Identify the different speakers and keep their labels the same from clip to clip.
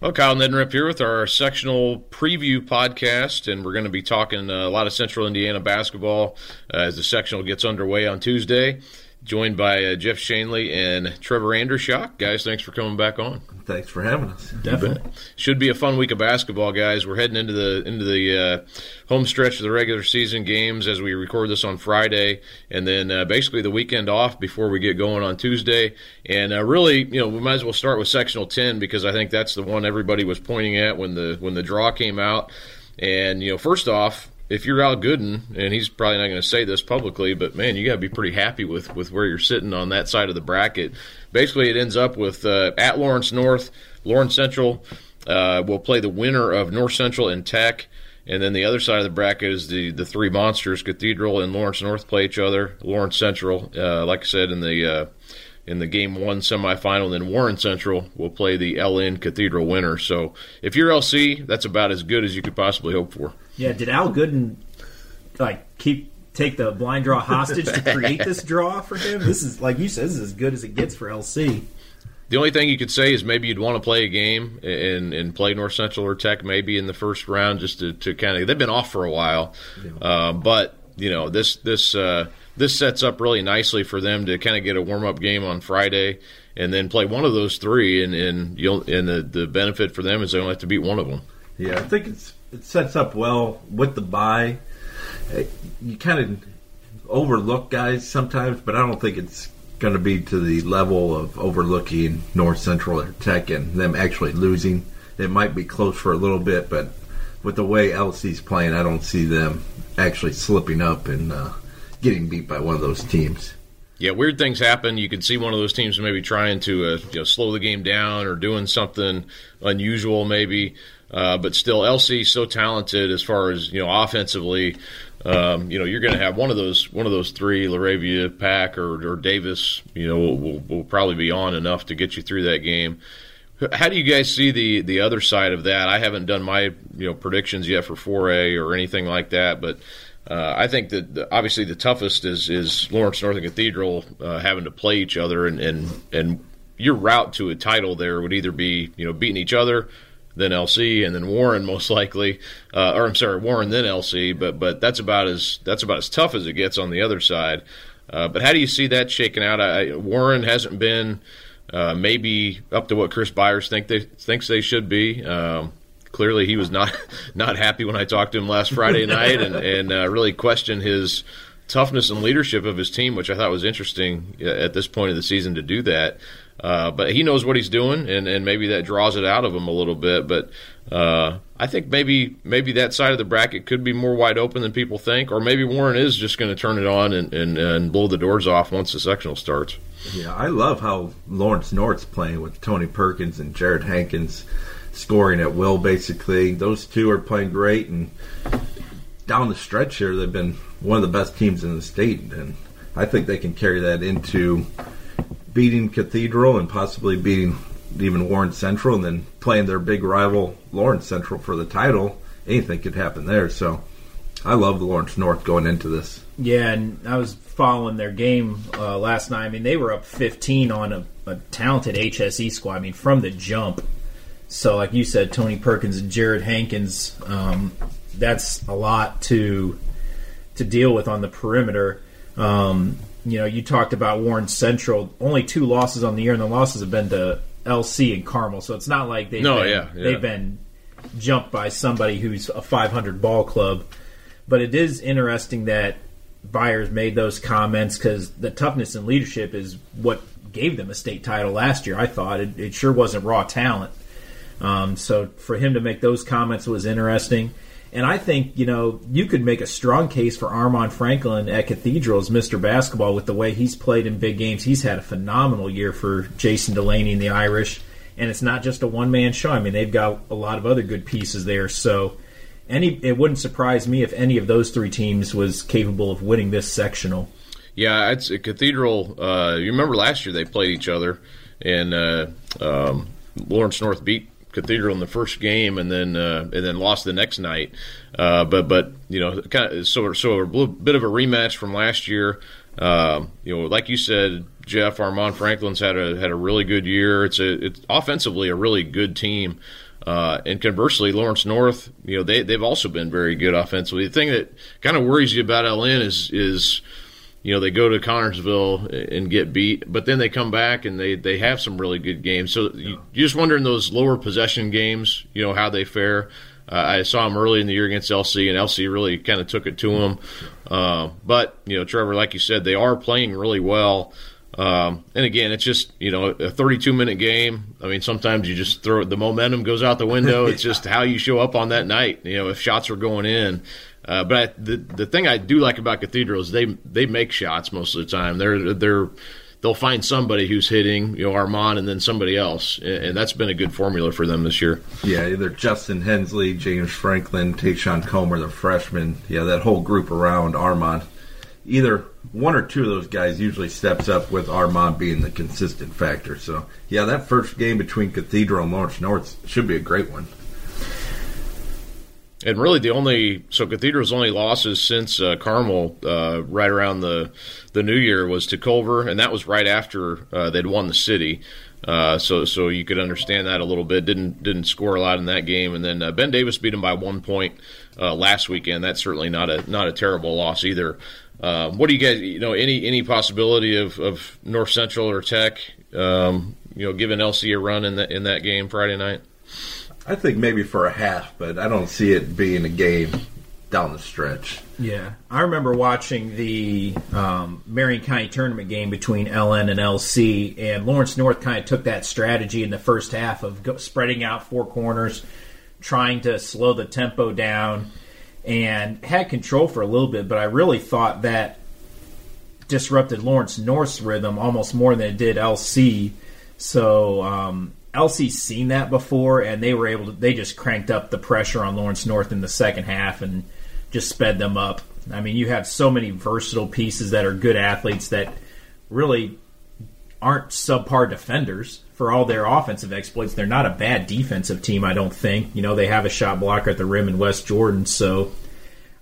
Speaker 1: Well, Kyle Neddenriep here with our sectional preview podcast, and we're going to be talking uh, a lot of Central Indiana basketball uh, as the sectional gets underway on Tuesday. Joined by uh, Jeff Shanley and Trevor Andershock. Guys, thanks for coming back on.
Speaker 2: Thanks for having us.
Speaker 3: Definitely
Speaker 1: should be a fun week of basketball, guys. We're heading into the into the uh, home stretch of the regular season games as we record this on Friday, and then uh, basically the weekend off before we get going on Tuesday. And uh, really, you know, we might as well start with sectional ten because I think that's the one everybody was pointing at when the when the draw came out. And you know, first off, if you're Al Gooden, and he's probably not going to say this publicly, but man, you got to be pretty happy with with where you're sitting on that side of the bracket. Basically, it ends up with uh, at Lawrence North, Lawrence Central uh, will play the winner of North Central and Tech. And then the other side of the bracket is the, the three monsters, Cathedral and Lawrence North play each other. Lawrence Central, uh, like I said in the uh, in the game one semifinal. And then Warren Central will play the LN Cathedral winner. So if you're LC, that's about as good as you could possibly hope for.
Speaker 3: Yeah. Did Al Gooden like keep take the blind draw hostage to create this draw for him? This is like you said, this is as good as it gets for LC.
Speaker 1: The only thing you could say is maybe you'd want to play a game and, and play North Central or Tech maybe in the first round just to, to kind of they've been off for a while, yeah. uh, but you know this this uh, this sets up really nicely for them to kind of get a warm up game on Friday and then play one of those three and and you'll and the, the benefit for them is they only have to beat one of them.
Speaker 2: Yeah, I think it's it sets up well with the buy. You kind of overlook guys sometimes, but I don't think it's going to be to the level of overlooking North Central or Tech and them actually losing. It might be close for a little bit, but with the way LC's playing, I don't see them actually slipping up and uh, getting beat by one of those teams.
Speaker 1: Yeah, weird things happen. You can see one of those teams maybe trying to uh, you know, slow the game down or doing something unusual, maybe. Uh, but still, LC so talented as far as you know offensively. Um, you know, you're going to have one of those one of those three, Laravia, Pack, or, or Davis. You know, will, will, probably be on enough to get you through that game. How do you guys see the the other side of that? I haven't done my you know predictions yet for 4A or anything like that, but uh, I think that the, obviously the toughest is is Lawrence Northern Cathedral uh, having to play each other, and, and and your route to a title there would either be you know beating each other then LC, and then Warren most likely, uh, or I'm sorry, Warren then LC. But but that's about as that's about as tough as it gets on the other side. Uh, but how do you see that shaking out? I, Warren hasn't been uh, maybe up to what Chris Byers think they thinks they should be. Um, clearly, he was not not happy when I talked to him last Friday night, and and uh, really questioned his toughness and leadership of his team, which I thought was interesting uh, at this point of the season to do that. Uh, but he knows what he's doing, and, and maybe that draws it out of him a little bit. But uh, I think maybe maybe that side of the bracket could be more wide open than people think, or maybe Warren is just going to turn it on and, and, and blow the doors off once the sectional starts.
Speaker 2: Yeah, I love how Lawrence North's playing with Tony Perkins and Jared Hankins scoring at will. Basically, those two are playing great, and down the stretch here, they've been one of the best teams in the state, and I think they can carry that into beating Cathedral and possibly beating even Warren Central, and then playing their big rival Lawrence Central for the title. Anything could happen there. So I love Lawrence North going into this.
Speaker 3: Yeah, and I was following their game uh, last night. I mean, they were up 15 on a, a, talented HSE squad. I mean, from the jump. So, like you said, Tony Perkins and Jared Hankins. Um, that's a lot to to deal with on the perimeter. Um, you know, you talked about Warren Central, only two losses on the year, and the losses have been to LC and Carmel. So it's not like they've
Speaker 1: no,
Speaker 3: been,
Speaker 1: yeah, yeah.
Speaker 3: they've been jumped by somebody who's a 500 ball club. But it is interesting that Byers made those comments because the toughness and leadership is what gave them a state title last year. I thought it, it sure wasn't raw talent. Um, so for him to make those comments was interesting. And I think, you know, you could make a strong case for Armaan Franklin at Cathedral as Mr. Basketball with the way he's played in big games. He's had a phenomenal year for Jason Delaney and the Irish. And it's not just a one man show. I mean, they've got a lot of other good pieces there. So any it wouldn't surprise me if any of those three teams was capable of winning this sectional.
Speaker 1: Yeah, it's a Cathedral. Uh, you remember last year they played each other, and uh, um, Lawrence North beat Cathedral in the first game, and then uh, and then lost the next night. Uh, but but you know, kind of so so a little bit of a rematch from last year. Uh, you know, like you said, Jeff Armaan Franklin's had a had a really good year. It's a it's offensively a really good team. Uh, and conversely, Lawrence North, you know, they they've also been very good offensively. The thing that kind of worries you about LN is is you know they go to Connersville and get beat, but then they come back and they they have some really good games. So you, you just wonder in those lower possession games, you know, how they fare. Uh, I saw them early in the year against LC, and LC really kind of took it to them. Uh, but you know, Trevor, like you said, they are playing really well. Um, and again, it's just you know a 32 minute game. I mean, sometimes you just throw the momentum goes out the window. It's just how you show up on that night. You know, if shots are going in. Uh, but I, the the thing I do like about Cathedral is they they make shots most of the time. They're they're they'll find somebody who's hitting, you know, Armand and then somebody else, and that's been a good formula for them this year.
Speaker 2: Yeah, either Justin Hensley, James Franklin, Tayshawn Comer, the freshman. Yeah, that whole group around Armand. Either one or two of those guys usually steps up with Armand being the consistent factor. So, yeah, that first game between Cathedral and Lawrence North should be a great one.
Speaker 1: And really, the only so Cathedral's only losses since uh, Carmel, uh, right around the the New Year, was to Culver, and that was right after uh, they'd won the city. Uh, so so you could understand that a little bit. Didn't didn't score a lot in that game, and then uh, Ben Davis beat him by one point uh, last weekend. That's certainly not a not a terrible loss either. what do you guys you know any any possibility of, of North Central or Tech um, you know giving LC a run in that in that game Friday night?
Speaker 2: I think maybe for a half, but I don't see it being a game down the stretch.
Speaker 3: Yeah, I remember watching the um, Marion County tournament game between LN and LC, and Lawrence North kind of took that strategy in the first half of go, spreading out four corners, trying to slow the tempo down, and had control for a little bit. But I really thought that disrupted Lawrence North's rhythm almost more than it did LC. So um, LC's seen that before, and they were able to. They just cranked up the pressure on Lawrence North in the second half and just sped them up. I mean, you have so many versatile pieces that are good athletes that really aren't subpar defenders for all their offensive exploits. They're not a bad defensive team, I don't think. You know, they have a shot blocker at the rim in West Jordan, so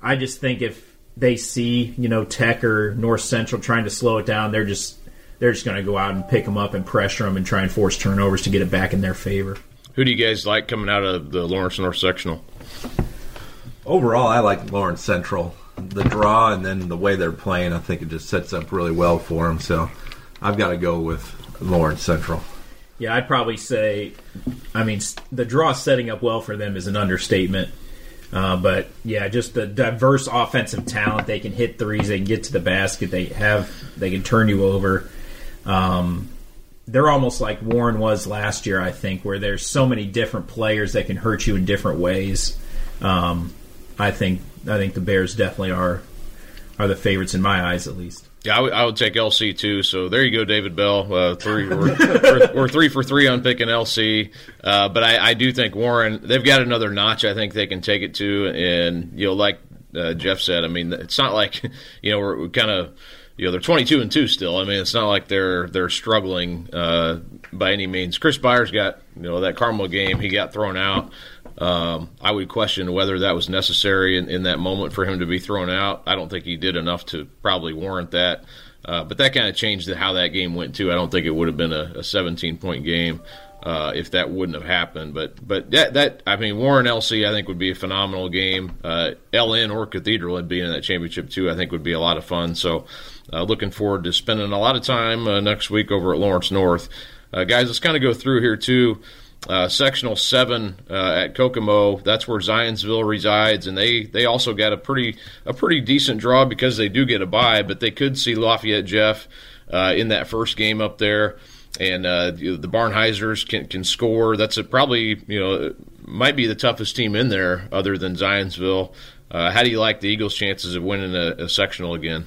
Speaker 3: I just think if they see, you know, Tech or North Central trying to slow it down, they're just they're just going to go out and pick them up and pressure them and try and force turnovers to get it back in their favor.
Speaker 1: Who do you guys like coming out of the Lawrence North sectional?
Speaker 2: Overall, I like Lawrence Central. The draw and then the way they're playing, I think it just sets up really well for them. So I've got to go with Lawrence Central.
Speaker 3: Yeah, I'd probably say, I mean, the draw setting up well for them is an understatement. Uh, but yeah, just the diverse offensive talent. They can hit threes. They can get to the basket. They have. They can turn you over. Um, they're almost like Warren was last year, I think, where there's so many different players that can hurt you in different ways. Um, I think I think the Bears definitely are are the favorites in my eyes, at least.
Speaker 1: Yeah, I would, would take LC too. So there you go, David Bell. Uh, three, we're, we're, we're, three for three on picking LC. Uh, but I, I, do think Warren. They've got another notch. I think they can take it to. And you know, like uh, Jeff said, I mean, it's not like you know we're, we're kind of you know they're 22 and 2 still. I mean, it's not like they're they're struggling uh, by any means. Chris Byers got you know that Carmel game, he got thrown out. Um, I would question whether that was necessary in, in, that moment for him to be thrown out. I don't think he did enough to probably warrant that. Uh, but that kind of changed how that game went too. I don't think it would have been a, a 17 point game uh, if that wouldn't have happened. But but that that I mean Warren LC I think would be a phenomenal game. Uh, LN or Cathedral would be in that championship too. I think would be a lot of fun. So uh, looking forward to spending a lot of time uh, next week over at Lawrence North. Uh, guys, let's kind of go through here too. Uh, sectional seven uh, at Kokomo. That's where Zionsville resides, and they, they also got a pretty a pretty decent draw because they do get a bye, but they could see Lafayette Jeff uh, in that first game up there, and the Barnhizers can can score. That's a, probably you know might be the toughest team in there other than Zionsville. how do you like the Eagles' chances of winning a, a sectional again?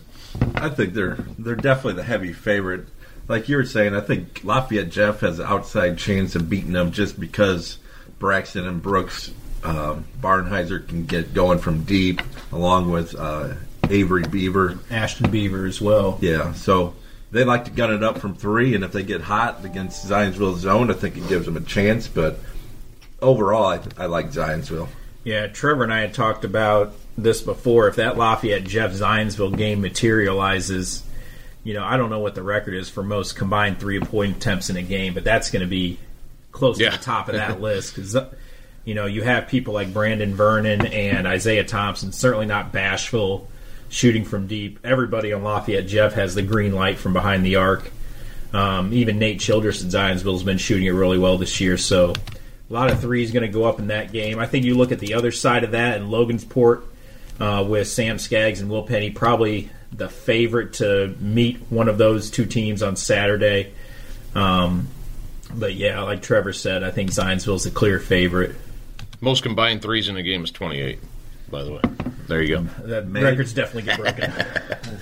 Speaker 2: I think they're they're definitely the heavy favorite. Like you were saying, I think Lafayette Jeff has an outside chance of beating them just because Braxton and Brooks um, Barnhizer can get going from deep, along with uh, Avery Beaver,
Speaker 3: Ashton Beaver as well.
Speaker 2: Yeah, so they like to gun it up from three, and if they get hot against Zionsville zone, I think it gives them a chance. But overall, I, I like Zionsville.
Speaker 3: Yeah, Trevor and I had talked about this before. If that Lafayette Jeff Zionsville game materializes, you know, I don't know what the record is for most combined three point attempts in a game, but that's going to be close yeah. to the top of that list because you know, you have people like Brandon Vernon and Isaiah Thompson, certainly not bashful shooting from deep. Everybody on Lafayette Jeff has the green light from behind the arc. Um, even Nate Childress at Zionsville has been shooting it really well this year. So a lot of threes going to go up in that game. I think you look at the other side of that and Logansport uh, with Sam Skaggs and Will Penny, probably the favorite to meet one of those two teams on Saturday. Um, but yeah, like Trevor said, I think Zionsville's the clear favorite.
Speaker 1: Most combined threes in a game is 28, by the way. There you go.
Speaker 3: That record's definitely get broken.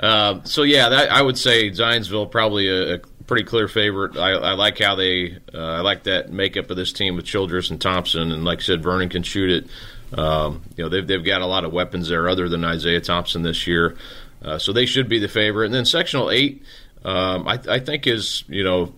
Speaker 1: Uh, so yeah, that, I would say Zionsville probably a, a pretty clear favorite. I, I like how they, uh, I like that makeup of this team with Childress and Thompson, and like I said, Vernon can shoot it. Um, you know, they've they've got a lot of weapons there other than Isaiah Thompson this year, uh, so they should be the favorite. And then sectional eight, um, I, I think is you know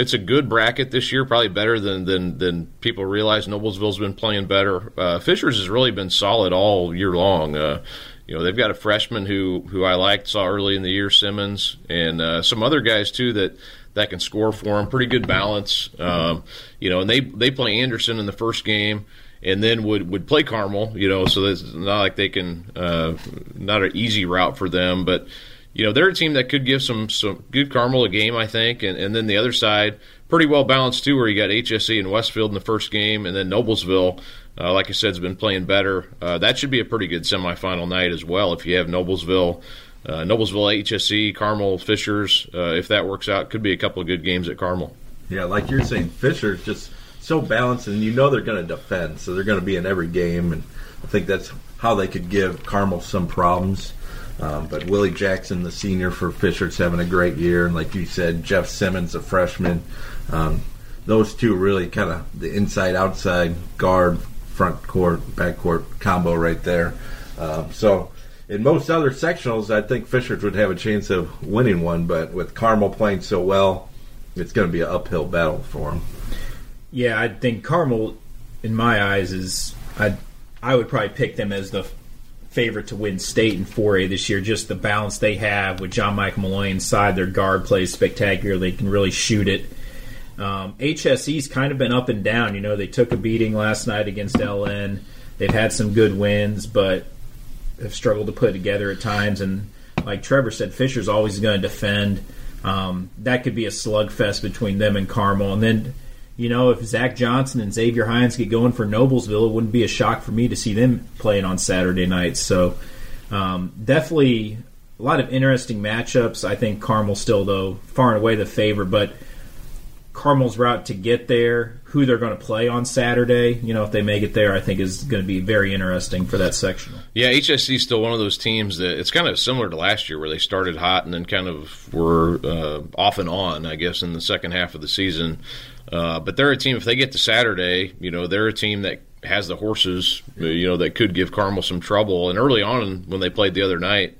Speaker 1: it's a good bracket this year, probably better than than, than people realize. Noblesville's been playing better. Uh, Fishers has really been solid all year long. Uh, you know, they've got a freshman who who I liked, saw early in the year, Simmons, and uh, some other guys too that that can score for them. Pretty good balance. Um, you know, and they they play Anderson in the first game. And then would, would play Carmel, you know, so it's not like they can, uh, not an easy route for them, but you know, they're a team that could give some some good Carmel a game, I think, and, and then the other side pretty well balanced too, where you got HSE and Westfield in the first game, and then Noblesville, uh, like I said, has been playing better. Uh, that should be a pretty good semifinal night as well if you have Noblesville. Uh, Noblesville, HSE, Carmel, Fishers. Uh, if that works out, could be a couple of good games at Carmel.
Speaker 2: Yeah, like you're saying, Fishers just so balanced, and you know they're going to defend, so they're going to be in every game, and I think that's how they could give Carmel some problems. Um, but Willie Jackson, the senior for Fisher's having a great year, and like you said, Jeff Simmons, a freshman. Um, those two really kind of the inside outside guard, front court, back court combo right there. Um, so in most other sectionals, I think Fishers would have a chance of winning one, but with Carmel playing so well, it's going to be an uphill battle for them.
Speaker 3: Yeah, I think Carmel, in my eyes, is I I would probably pick them as the favorite to win state in 4A this year. Just the balance they have with John Michael Mulloy inside. Their guard plays spectacular. They can really shoot it. Um, HSE's kind of been up and down. You know, they took a beating last night against LN. They've had some good wins, but have struggled to put together at times. And like Trevor said, Fisher's always going to defend. Um, that could be a slugfest between them and Carmel. And then you know, if Zach Johnson and Xavier Hines get going for Noblesville, it wouldn't be a shock for me to see them playing on Saturday nights. So um, definitely a lot of interesting matchups. I think Carmel still, though, far and away the favorite, but Carmel's route to get there, who they're going to play on Saturday, you know, if they make it there, I think is going to be very interesting for that sectional.
Speaker 1: Yeah, HSE is still one of those teams that it's kind of similar to last year where they started hot and then kind of were uh, off and on, I guess, in the second half of the season. Uh, but they're a team. If they get to Saturday, you know, they're a team that has the horses. You know, that could give Carmel some trouble. And early on, when they played the other night,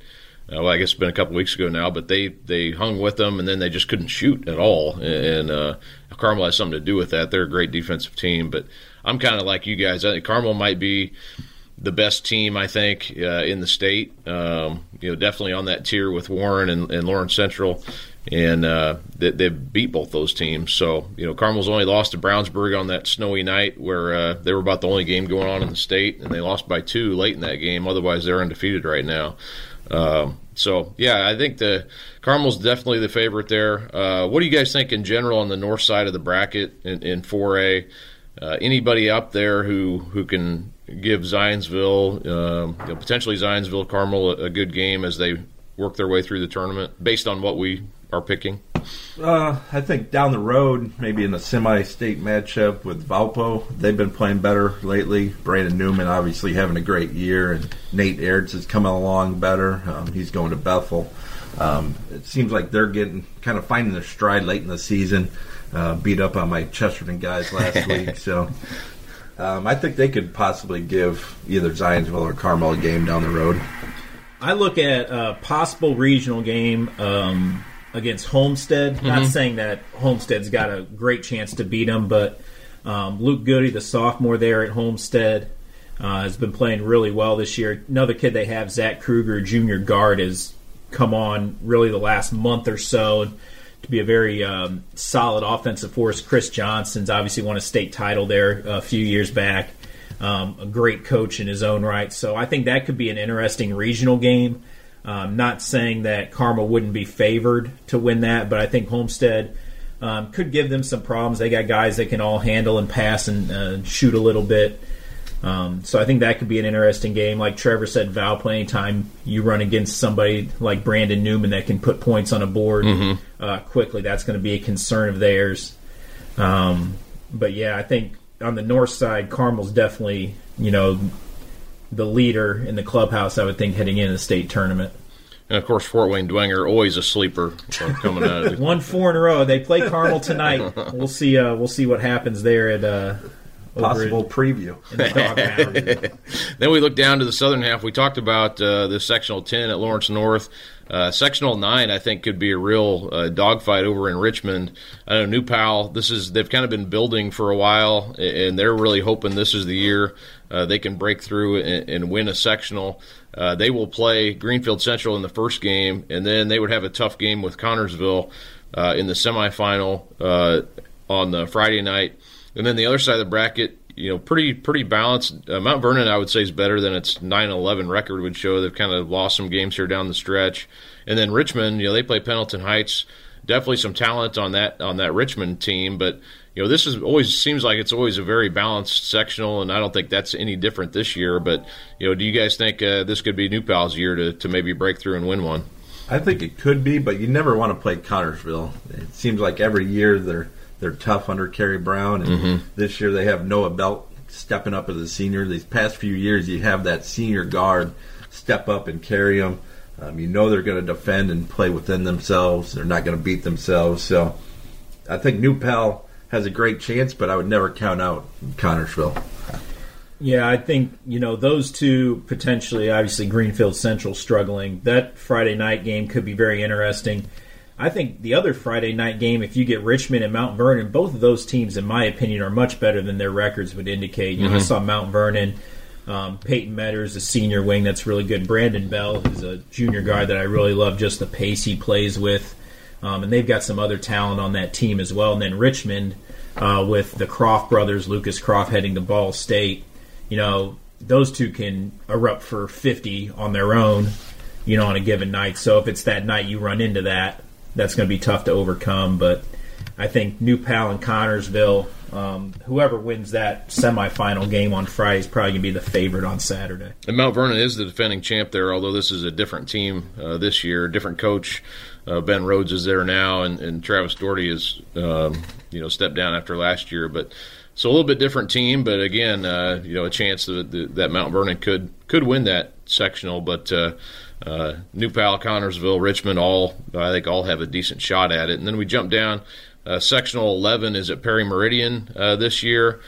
Speaker 1: uh, well, I guess it's been a couple weeks ago now, but they they hung with them, and then they just couldn't shoot at all. And uh, Carmel has something to do with that. They're a great defensive team, but I'm kind of like you guys. I think Carmel might be the best team I think uh, in the state. Um, you know, definitely on that tier with Warren and, and Lawrence Central and uh, they, they beat both those teams. So you know, Carmel's only lost to Brownsburg on that snowy night where uh, they were about the only game going on in the state, and they lost by two late in that game. Otherwise, they're undefeated right now. Um, so yeah, I think the Carmel's definitely the favorite there. Uh, what do you guys think in general on the north side of the bracket in, in 4A? Uh, anybody up there who who can give Zionsville, um, you know, potentially Zionsville, Carmel a, a good game as they work their way through the tournament, based on what we are picking?
Speaker 2: Uh, I think down the road, maybe in a semi-state matchup with Valpo, they've been playing better lately. Brandon Newman obviously having a great year, and Nate Airds is coming along better. Um, he's going to Bethel. Um, it seems like they're getting kind of finding their stride late in the season. Uh, beat up on my Chesterton guys last week, so um, I think they could possibly give either Zionsville or Carmel a game down the road.
Speaker 3: I look at a possible regional game. Um, against Homestead. Mm-hmm. Not saying that Homestead's got a great chance to beat them, but um, Luke Goode, the sophomore there at Homestead, uh, has been playing really well this year. Another kid they have, Zach Kruger, junior guard, has come on really the last month or so. to be a very um, solid offensive force. Chris Johnson's obviously won a state title there a few years back. Um, a great coach in his own right. So I think that could be an interesting regional game. Um, not saying that Carmel wouldn't be favored to win that, but I think Homestead um, could give them some problems. They got guys that can all handle and pass and uh, shoot a little bit. Um, so I think that could be an interesting game. Like Trevor said, Valpo, anytime you run against somebody like Brandon Newman that can put points on a board mm-hmm. uh, quickly, that's going to be a concern of theirs. Um, but yeah, I think on the north side, Carmel's definitely you know the leader in the clubhouse. I would think heading into the state tournament.
Speaker 1: And of course, Fort Wayne Dwenger always a sleeper coming out. Of
Speaker 3: the- One four in a row. They play Carmel tonight. We'll see. Uh, we'll see what happens there at. Uh,
Speaker 2: Possible preview. The
Speaker 1: then we look down to the southern half. We talked about uh, the sectional ten at Lawrence North. Uh, sectional nine, I think, could be a real uh, dogfight over in Richmond. I know New Pal. This is they've kind of been building for a while, and they're really hoping this is the year uh, they can break through and, and win a sectional. Uh, they will play Greenfield Central in the first game, and then they would have a tough game with Connersville uh, in the semifinal uh, on the Friday night. And then the other side of the bracket, you know, pretty pretty balanced. Uh, Mount Vernon, I would say, is better than its 9-11 record would show. They've kind of lost some games here down the stretch. And then Richmond, you know, they play Pendleton Heights. Definitely some talent on that on that Richmond team, but you know, this is always seems like it's always a very balanced sectional, and I don't think that's any different this year. But you know, do you guys think uh, this could be New Pal's year to, to maybe break through and win one?
Speaker 2: I think it could be, but you never want to play Connersville. It seems like every year they're they're tough under Kerry Brown, and mm-hmm. this year they have Noah Belt stepping up as a senior. These past few years, you have that senior guard step up and carry them. Um, you know they're going to defend and play within themselves. They're not going to beat themselves. So I think New Pal has a great chance, but I would never count out Connersville.
Speaker 3: Yeah, I think you know those two potentially. Obviously, Greenfield Central struggling. That Friday night game could be very interesting. I think the other Friday night game, if you get Richmond and Mount Vernon, both of those teams, in my opinion, are much better than their records would indicate. You mm-hmm. know, I mm-hmm. saw Mount Vernon, um, Peyton Metters, a senior wing that's really good. Brandon Bell, who's a junior guard that I really love, just the pace he plays with. Um, and they've got some other talent on that team as well. And then Richmond, uh, with the Croft brothers, Lucas Croft heading to Ball State, you know, those two can erupt for 50 on their own, you know, on a given night. So if it's that night you run into that, that's going to be tough to overcome. But I think New Pal and Connersville, um, whoever wins that semifinal game on Friday is probably going to be the favorite on Saturday.
Speaker 1: And Mount Vernon is the defending champ there, although this is a different team uh, this year, different coach. Uh, ben Rhodes is there now, and, and Travis Doherty has um, you know stepped down after last year, but so a little bit different team. But again, uh, you know a chance that, that Mount Vernon could could win that sectional, but. Uh, New Pal, Connersville, Richmond, all I think all have a decent shot at it. And then we jump down. Uh, sectional 11 is at Perry Meridian uh, this year.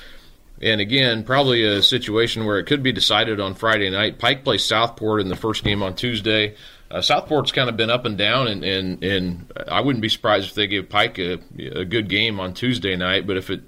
Speaker 1: And again, probably a situation where it could be decided on Friday night. Pike plays Southport in the first game on Tuesday. Uh, Southport's kind of been up and down, and, and, and I wouldn't be surprised if they give Pike a, a good game on Tuesday night. But if it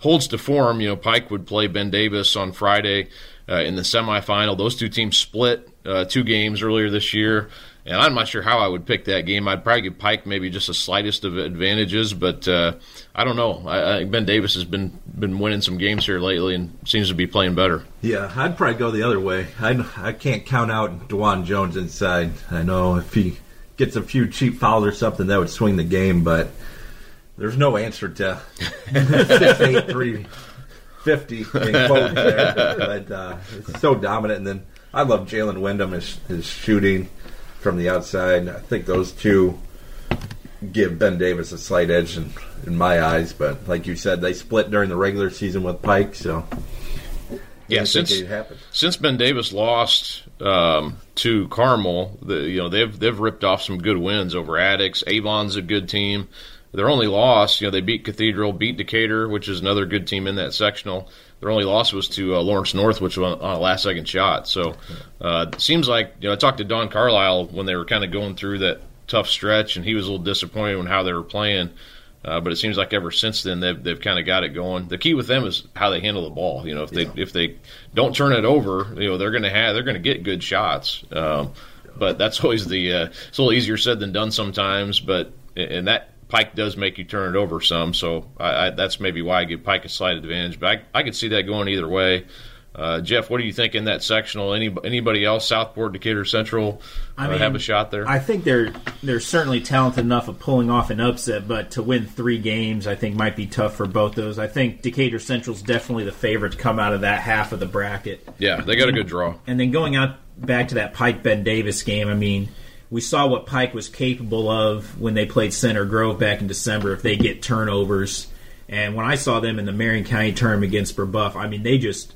Speaker 1: holds to form, you know, Pike would play Ben Davis on Friday uh, in the semifinal. Those two teams split uh, two games earlier this year, and I'm not sure how I would pick that game. I'd probably give Pike maybe just the slightest of advantages, but uh, I don't know. I, I, Ben Davis has been been winning some games here lately and seems to be playing better.
Speaker 2: Yeah, I'd probably go the other way. I, I can't count out Dewan Jones inside. I know if he gets a few cheap fouls or something, that would swing the game, but there's no answer to six eight three fifty in quotes there. But uh, it's so dominant. And then I love Jalen Windham his, his shooting from the outside. I think those two give Ben Davis a slight edge in, in my eyes. But like you said, they split during the regular season with Pike, so
Speaker 1: yeah. Since since Ben Davis lost um, to Carmel, the, you know they've they've ripped off some good wins over Attucks. Avon's a good team. Their only loss, you know, they beat Cathedral, beat Decatur, which is another good team in that sectional. Their only loss was to uh, Lawrence North, which was on a last second shot. So uh, it seems like you know I talked to Don Carlisle when they were kind of going through that tough stretch, and he was a little disappointed in how they were playing. Uh, but it seems like ever since then they've they've kind of got it going. The key with them is how they handle the ball. You know, if they yeah. if they don't turn it over, you know they're going to have they're going to get good shots. Um, but that's always the uh, it's a little easier said than done sometimes. But and that Pike does make you turn it over some, so I, I, that's maybe why I give Pike a slight advantage. But I, I could see that going either way. Uh, Jeff, what do you think in that sectional? Any anybody else? Southport, Decatur Central uh,
Speaker 3: I mean,
Speaker 1: have a shot there?
Speaker 3: I think they're they're certainly talented enough of pulling off an upset, but to win three games, I think might be tough for both those. I think Decatur Central's definitely the favorite to come out of that half of the bracket.
Speaker 1: yeah, they got a good draw.
Speaker 3: And then going out back to that Pike Ben Davis game, I mean, we saw what Pike was capable of when they played Center Grove back in December if they get turnovers. And when I saw them in the Marion County tournament against Brebeuf, I mean, they just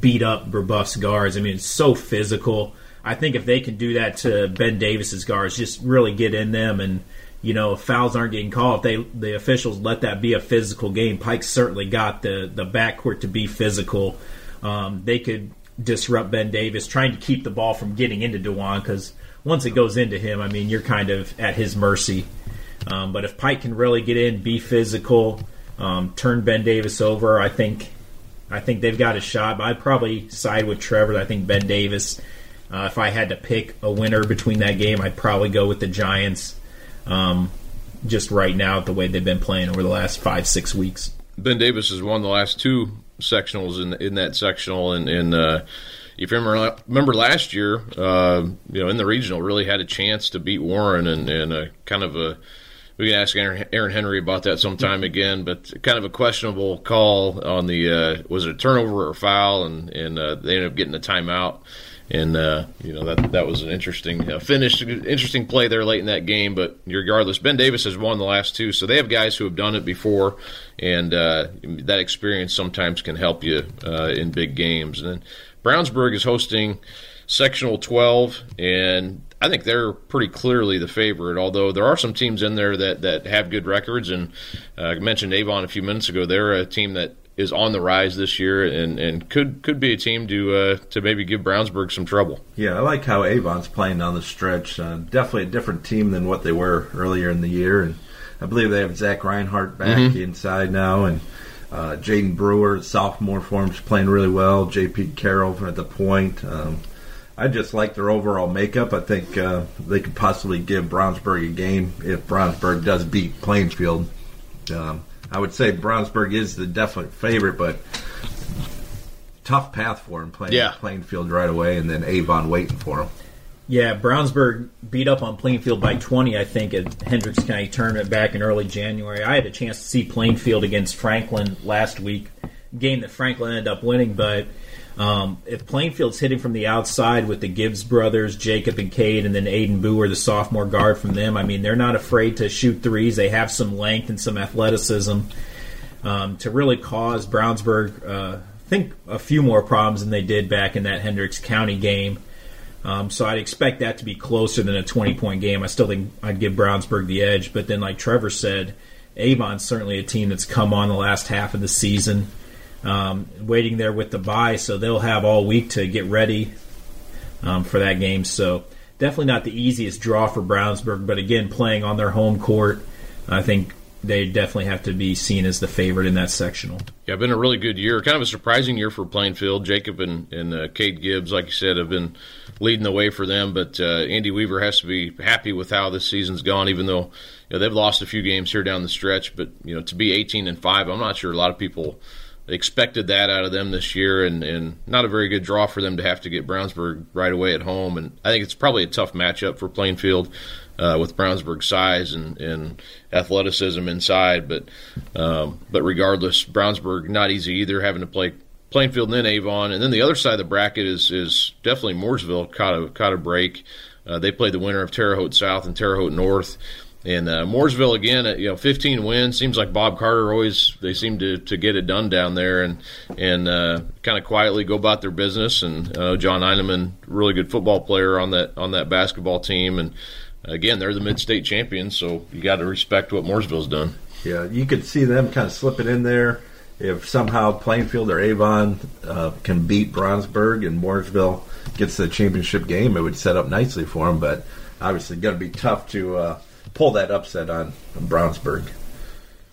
Speaker 3: beat up Brebeuf's guards. I mean, it's so physical. I think if they can do that to Ben Davis's guards, just really get in them and you know, if fouls aren't getting called, if they the officials let that be a physical game, Pike certainly got the the backcourt to be physical. Um, they could disrupt Ben Davis, trying to keep the ball from getting into Dewan because once it goes into him, I mean, you're kind of at his mercy. Um, but if Pike can really get in, be physical, um, turn Ben Davis over, I think I think they've got a shot. But I'd probably side with Trevor. I think Ben Davis. Uh, if I had to pick a winner between that game, I'd probably go with the Giants. Um, just right now, the way they've been playing over the last five six weeks.
Speaker 1: Ben Davis has won the last two sectionals in in that sectional, and, and uh, if you remember, remember last year, uh, you know, in the regional, really had a chance to beat Warren, and, and a kind of a we can ask Aaron, Aaron Henry about that sometime again, but kind of a questionable call on the uh, was it a turnover or foul, and and uh, they ended up getting a timeout. And uh, you know that that was an interesting uh, finish, interesting play there late in that game. But regardless, Ben Davis has won the last two, so they have guys who have done it before, and uh, that experience sometimes can help you uh, in big games. And then Brownsburg is hosting sectional 12, and I think they're pretty clearly the favorite. Although there are some teams in there that that have good records, and uh, I mentioned Avon a few minutes ago. They're a team that is on the rise this year, and, and could could be a team to uh, to maybe give Brownsburg some trouble.
Speaker 2: Yeah, I like how Avon's playing down the stretch. Uh, definitely a different team than what they were earlier in the year, and I believe they have Zach Reinhardt back mm-hmm. inside now, and uh, Jaden Brewer, sophomore forms, playing really well. J.P. Carroll at the point. Um, I just like their overall makeup. I think uh, they could possibly give Brownsburg a game if Brownsburg does beat Plainfield. Um, I would say Brownsburg is the definite favorite, but tough path for him playing yeah. Plainfield right away, and then Avon waiting for him.
Speaker 3: Yeah, Brownsburg beat up on Plainfield by 20, I think, at Hendricks County tournament back in early January. I had a chance to see Plainfield against Franklin last week, game that Franklin ended up winning, but um, if Plainfield's hitting from the outside with the Gibbs brothers, Jacob and Cade, and then Aiden Boer, the sophomore guard from them, I mean, they're not afraid to shoot threes. They have some length and some athleticism um, to really cause Brownsburg, uh, I think, a few more problems than they did back in that Hendricks County game. Um, so I'd expect that to be closer than a 20 point game. I still think I'd give Brownsburg the edge. But then, like Trevor said, Avon's certainly a team that's come on the last half of the season um, waiting there with the bye, so they'll have all week to get ready um, for that game. So definitely not the easiest draw for Brownsburg, but again, playing on their home court, I think they definitely have to be seen as the favorite in that sectional.
Speaker 1: Yeah, been a really good year. Kind of a surprising year for Plainfield. Jacob and, and uh, Cade Gibbs, like you said, have been leading the way for them. But uh, Andy Weaver has to be happy with how this season's gone, even though you know, they've lost a few games here down the stretch. But you know, to be 18 and five, I'm not sure a lot of people – expected that out of them this year, and, and not a very good draw for them to have to get Brownsburg right away at home. And I think it's probably a tough matchup for Plainfield uh, with Brownsburg's size and, and athleticism inside. But um, but regardless, Brownsburg not easy either, having to play Plainfield and then Avon, and then the other side of the bracket is is definitely Mooresville caught a caught a break. Uh, they played the winner of Terre Haute South and Terre Haute North. And uh, Mooresville again, you know, 15 wins. Seems like Bob Carter always they seem to, to get it done down there and and uh, kind of quietly go about their business. And uh, John Eineman, really good football player on that on that basketball team. And again, they're the mid-state champions, so you got to respect what Mooresville's done.
Speaker 2: Yeah, you could see them kind of slipping in there if somehow Plainfield or Avon uh, can beat Brownsburg and Mooresville gets the championship game. It would set up nicely for them, but obviously going to be tough to uh, pull that upset on Brownsburg.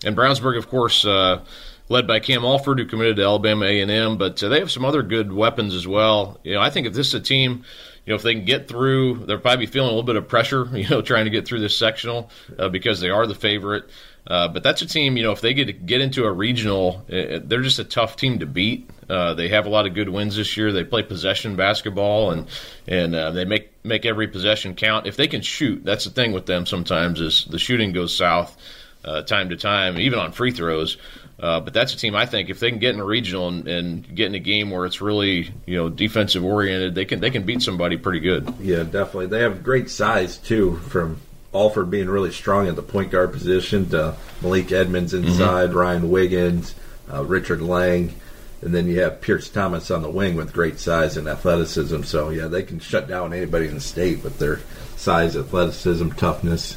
Speaker 1: And Brownsburg, of course, uh, led by Cam Alford, who committed to Alabama A&M. But uh, they have some other good weapons as well. You know, I think if this is a team, you know, if they can get through, they're probably feeling a little bit of pressure, you know, trying to get through this sectional uh, because they are the favorite. Uh, but that's a team, you know, if they get get into a regional, uh, they're just a tough team to beat. Uh, they have a lot of good wins this year. They play possession basketball and and uh, they make make every possession count. If they can shoot, that's the thing with them. Sometimes is the shooting goes south uh, time to time, even on free throws. Uh, but that's a team I think if they can get in a regional and, and, get in a game where it's really you know defensive oriented, they can they can beat somebody pretty good.
Speaker 2: Yeah, definitely. They have great size too, from Alford being really strong at the point guard position to Malik Edmonds mm-hmm. inside, mm-hmm. Ryan Wiggins, uh, Richard Lang, and then you have Pierce Thomas on the wing with great size and athleticism. So yeah, they can shut down anybody in the state with their size, athleticism, toughness.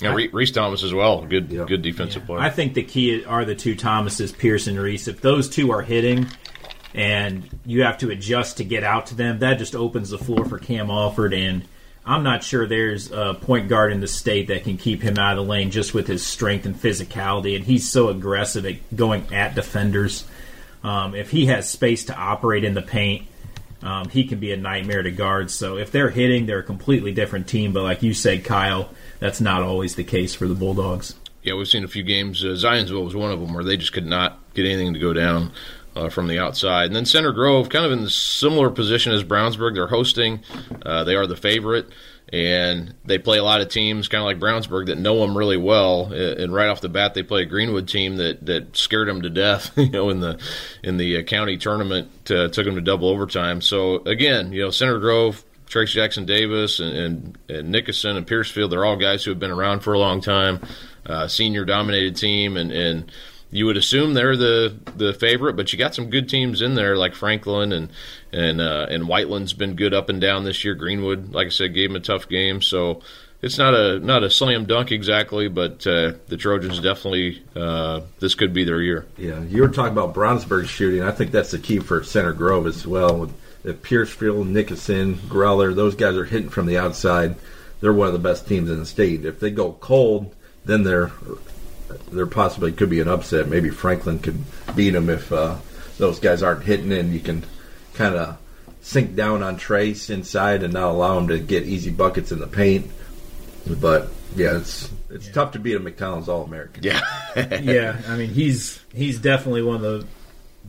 Speaker 1: Yeah, Reese Thomas as well. Good, yeah. good defensive yeah. player.
Speaker 3: I think the key are the two Thomases, Pierce and Reese. If those two are hitting, and you have to adjust to get out to them, that just opens the floor for Cam Alford and I'm not sure there's a point guard in the state that can keep him out of the lane just with his strength and physicality. And he's so aggressive at going at defenders. Um, if he has space to operate in the paint, um, he can be a nightmare to guard. So if they're hitting, they're a completely different team. But like you said, Kyle, that's not always the case for the Bulldogs.
Speaker 1: Yeah, we've seen a few games. Uh, Zionsville was one of them where they just could not get anything to go down uh, from the outside. And then Center Grove, kind of in the similar position as Brownsburg, they're hosting. Uh, they are the favorite, and they play a lot of teams, kind of like Brownsburg, that know them really well. And right off the bat, they play a Greenwood team that, that scared them to death. You know, in the in the uh, county tournament, took them to double overtime. So again, you know, Center Grove. Trayce Jackson Davis and, and, and Nickerson and Piercefield, they're all guys who have been around for a long time, uh, senior dominated team, and, and you would assume they're the the favorite, but you got some good teams in there like Franklin and and uh, and Whiteland's been good up and down this year. Greenwood, like I said, gave them a tough game, so it's not a not a slam dunk exactly, but uh, the Trojans definitely uh, this could be their year.
Speaker 2: Yeah, you were talking about Brownsburg shooting. I think that's the key for Center Grove as well. With Piercefield, Nickerson, Greller, those guys are hitting from the outside. They're one of the best teams in the state. If they go cold, then they're there possibly could be an upset. Maybe Franklin could beat them if uh, those guys aren't hitting, and you can kind of sink down on Trayce inside and not allow him to get easy buckets in the paint. But yeah, it's it's yeah. tough to beat a McDonald's All American.
Speaker 1: Yeah,
Speaker 3: yeah. I mean, he's he's definitely one of the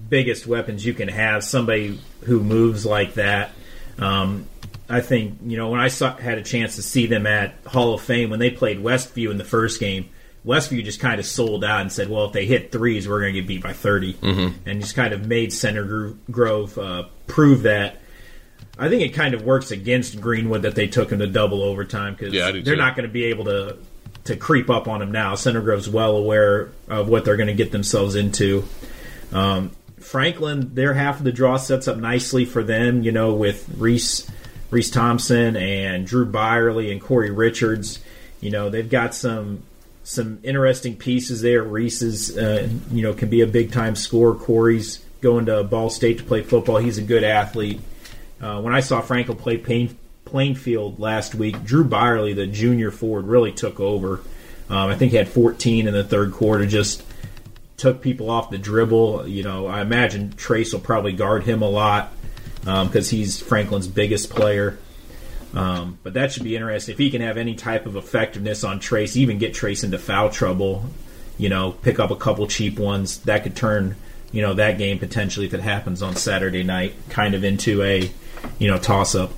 Speaker 3: biggest weapons you can have. Somebody who moves like that. Um, I think you know when I saw, had a chance to see them at Hall of Fame when they played Westview in the first game. Westview just kind of sold out and said, "Well, if they hit threes, we're going to get beat by 30. Mm-hmm. and just kind of made Center Grove uh, prove that. I think it kind of works against Greenwood that they took him to double overtime because yeah, they're too. not going to be able to to creep up on him now. Center Grove's well aware of what they're going to get themselves into. Um, Franklin, their half of the draw sets up nicely for them. You know, with Reese Reese Thompson and Drew Byerly and Corey Richards. You know, they've got some some interesting pieces there. Reese's, uh, you know, can be a big time scorer. Corey's going to Ball State to play football. He's a good athlete. Uh, when I saw Franco play Plain, Plainfield last week, Drew Byerly, the junior forward, really took over. Um, I think he had 14 in the third quarter. Just took people off the dribble. You know, I imagine Trayce will probably guard him a lot because um, he's Franklin's biggest player. Um, but that should be interesting. If he can have any type of effectiveness on Trayce, even get Trayce into foul trouble, you know, pick up a couple cheap ones, that could turn, you know, that game potentially, if it happens on Saturday night, kind of into a, you know, toss up.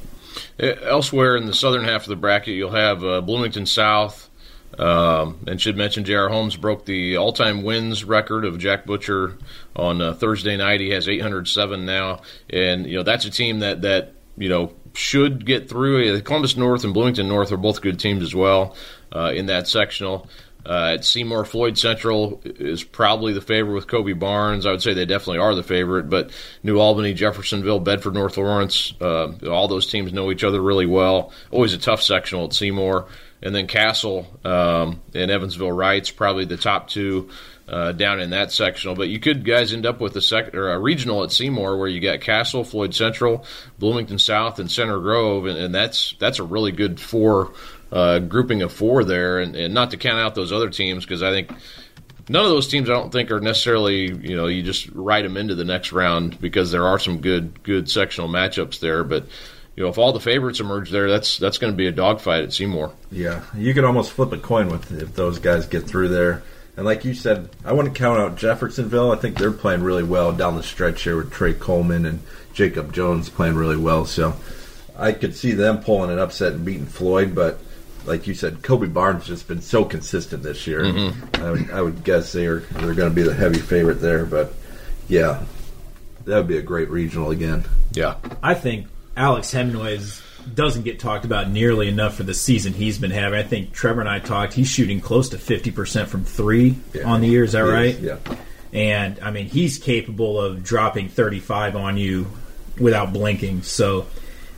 Speaker 1: Elsewhere in the southern half of the bracket, you'll have uh, Bloomington South. Um, and should mention J.R. Holmes broke the all-time wins record of Jack Butcher on uh, Thursday night. He has 807 now, and you know that's a team that that you know should get through. Columbus North and Bloomington North are both good teams as well uh, in that sectional. Uh, at Seymour, Floyd Central is probably the favorite with Kobe Barnes. I would say they definitely are the favorite, but New Albany, Jeffersonville, Bedford, North Lawrence, uh, all those teams know each other really well. Always a tough sectional at Seymour. And then Castle um, and Evansville Reitz, probably the top two uh, down in that sectional. But you could guys end up with a sec or a regional at Seymour where you got Castle, Floyd Central, Bloomington South, and Center Grove, and, and that's that's a really good four uh, grouping of four there. And, and, not to count out those other teams because I think none of those teams I don't think are necessarily you know you just write them into the next round because there are some good good sectional matchups there, but. You know, if all the favorites emerge there, that's that's going to be a dogfight at Seymour.
Speaker 2: Yeah, you could almost flip a coin with if those guys get through there. And like you said, I want to count out Jeffersonville. I think they're playing really well down the stretch here with Trey Coleman and Jacob Jones playing really well. So I could see them pulling an upset and beating Floyd, but like you said, Kobe Barnes just been so consistent this year. Mm-hmm. I, would, I would guess they're they're going to be the heavy favorite there. But yeah, that would be a great regional again.
Speaker 1: Yeah,
Speaker 3: I think Alex Hemingway doesn't get talked about nearly enough for the season he's been having. I think Trevor and I talked. He's shooting close to fifty percent from three yeah. on the year. Is that right?
Speaker 2: Is, yeah.
Speaker 3: And I mean, he's capable of dropping thirty-five on you without blinking. So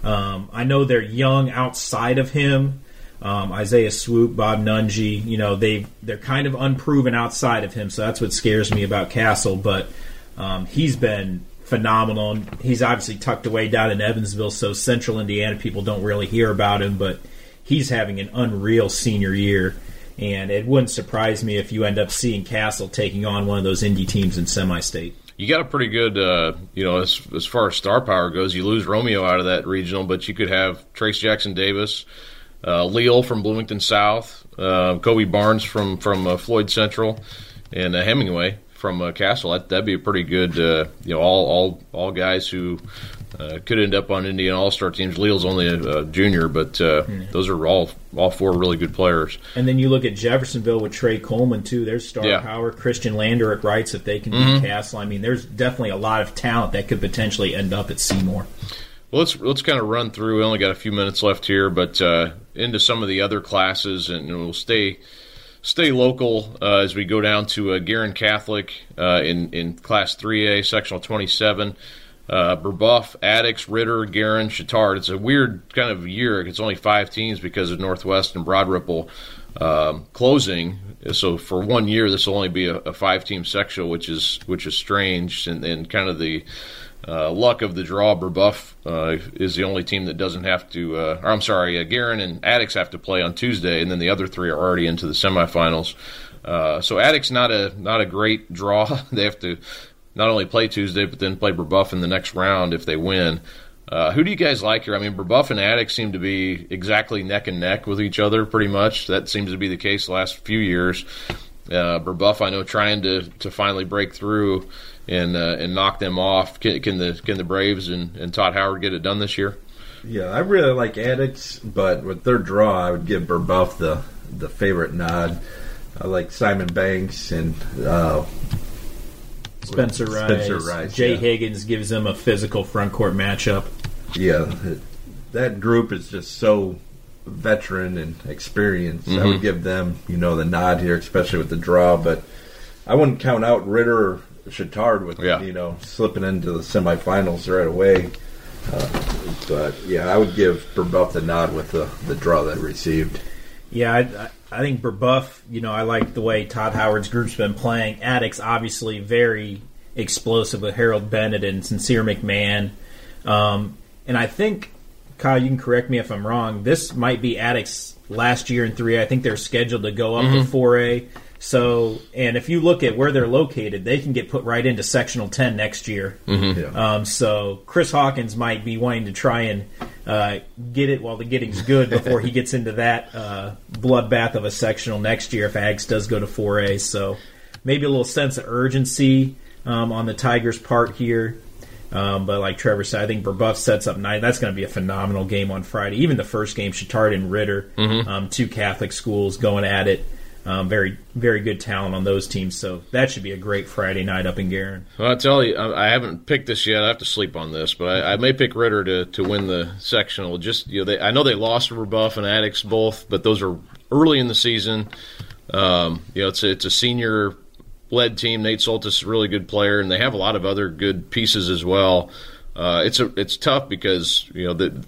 Speaker 3: um, I know they're young outside of him. Um, Isaiah Swoop, Bob Nunge, you know they they're kind of unproven outside of him, so that's what scares me about Castle. But um, he's been phenomenal. He's obviously tucked away down in Evansville, so Central Indiana people don't really hear about him, but he's having an unreal senior year. And it wouldn't surprise me if you end up seeing Castle taking on one of those indie teams in semi-state
Speaker 1: you got a pretty good, uh, you know, as, as far as star power goes. You lose Romeo out of that regional, but you could have Trayce Jackson Davis, uh, Leal from Bloomington South, uh, Kobe Barnes from from uh, Floyd Central, and uh, Hemenway from uh, Castle. That, would be a pretty good, uh, you know, all all all guys who uh, could end up on Indian All Star teams. Leal's only a, a junior, but uh, mm. those are all all four really good players.
Speaker 3: And then you look at Jeffersonville with Trey Coleman too. There's star yeah. power. Khristian Lander at Reitz if they can mm-hmm. beat Castle. I mean, there's definitely a lot of talent that could potentially end up at Seymour.
Speaker 1: Well, let's let's kind of run through. We only got a few minutes left here, but uh, into some of the other classes, and we'll stay stay local uh, as we go down to uh, Guerin Catholic uh, in in Class 3A, Sectional 27 uh, Brebeuf, Attucks, Ritter, Guerin, Chatard. It's a weird kind of year. It's only five teams because of Northwest and Broad Ripple um, closing. So for one year, this will only be a, a five-team sectional, which is which is strange, and, and kind of the uh, luck of the draw. Brebeuf uh, is the only team that doesn't have to. Uh, or I'm sorry, uh, and Attucks have to play on Tuesday, and then the other three are already into the semifinals. Uh, so Attucks not a not a great draw. they have to not only play Tuesday, but then play Brebeuf in the next round if they win. Uh, who do you guys like here? I mean, Brebeuf and Attucks seem to be exactly neck and neck with each other, pretty much. That seems to be the case the last few years. Uh, I know, trying to, to finally break through and uh, and knock them off. Can, can, the can the Braves and, and Todd Howard get it done this year?
Speaker 2: Yeah, I really like Attucks, but with their draw, I would give Brebeuf the the favorite nod. I like Simon Banks and uh,
Speaker 3: Spencer Rice. Spencer Rice. Jay yeah. Higgins gives them a physical front court matchup.
Speaker 2: Yeah, that group is just so veteran and experienced. Mm-hmm. I would give them, you know, the nod here, especially with the draw. But I wouldn't count out Ritter or Chatard with, yeah. you know, slipping into the semifinals right away. Uh, but yeah, I would give Brebeuf the nod with the, the draw they received.
Speaker 3: Yeah, I, I think Brebeuf, you know, I like the way Todd Howard's group's been playing. Attucks, obviously, very explosive with Harold Bennett and Sincere McMahon. Um, and I think, Kyle, you can correct me if I'm wrong, this might be Attucks last year in three. I think they're scheduled to go up mm-hmm. to 4A. So, and if you look at where they're located, they can get put right into sectional 10 next year.
Speaker 1: Mm-hmm. Yeah.
Speaker 3: Um, so, Chris Hawkins might be wanting to try and uh, get it while the getting's good before he gets into that uh, bloodbath of a sectional next year if Ags does go to 4A. So, maybe a little sense of urgency um, on the Tigers' part here. Um, but like Trevor said, I think Brebeuf sets up night. That's going to be a phenomenal game on Friday. Even the first game, Chatard and Ritter, mm-hmm. um, two Catholic schools going at it. Um, very, very good talent on those teams. So that should be a great Friday night up in Guerin.
Speaker 1: Well, I tell you, I haven't picked this yet. I have to sleep on this, but I, I may pick Ritter to, to win the sectional. Just you know, they, I know they lost Brebeuf and Attucks both, but those are early in the season. Um, you know, it's a, it's a senior led team. Nate Soltis is a really good player, and they have a lot of other good pieces as well. Uh, it's a it's tough because you know the,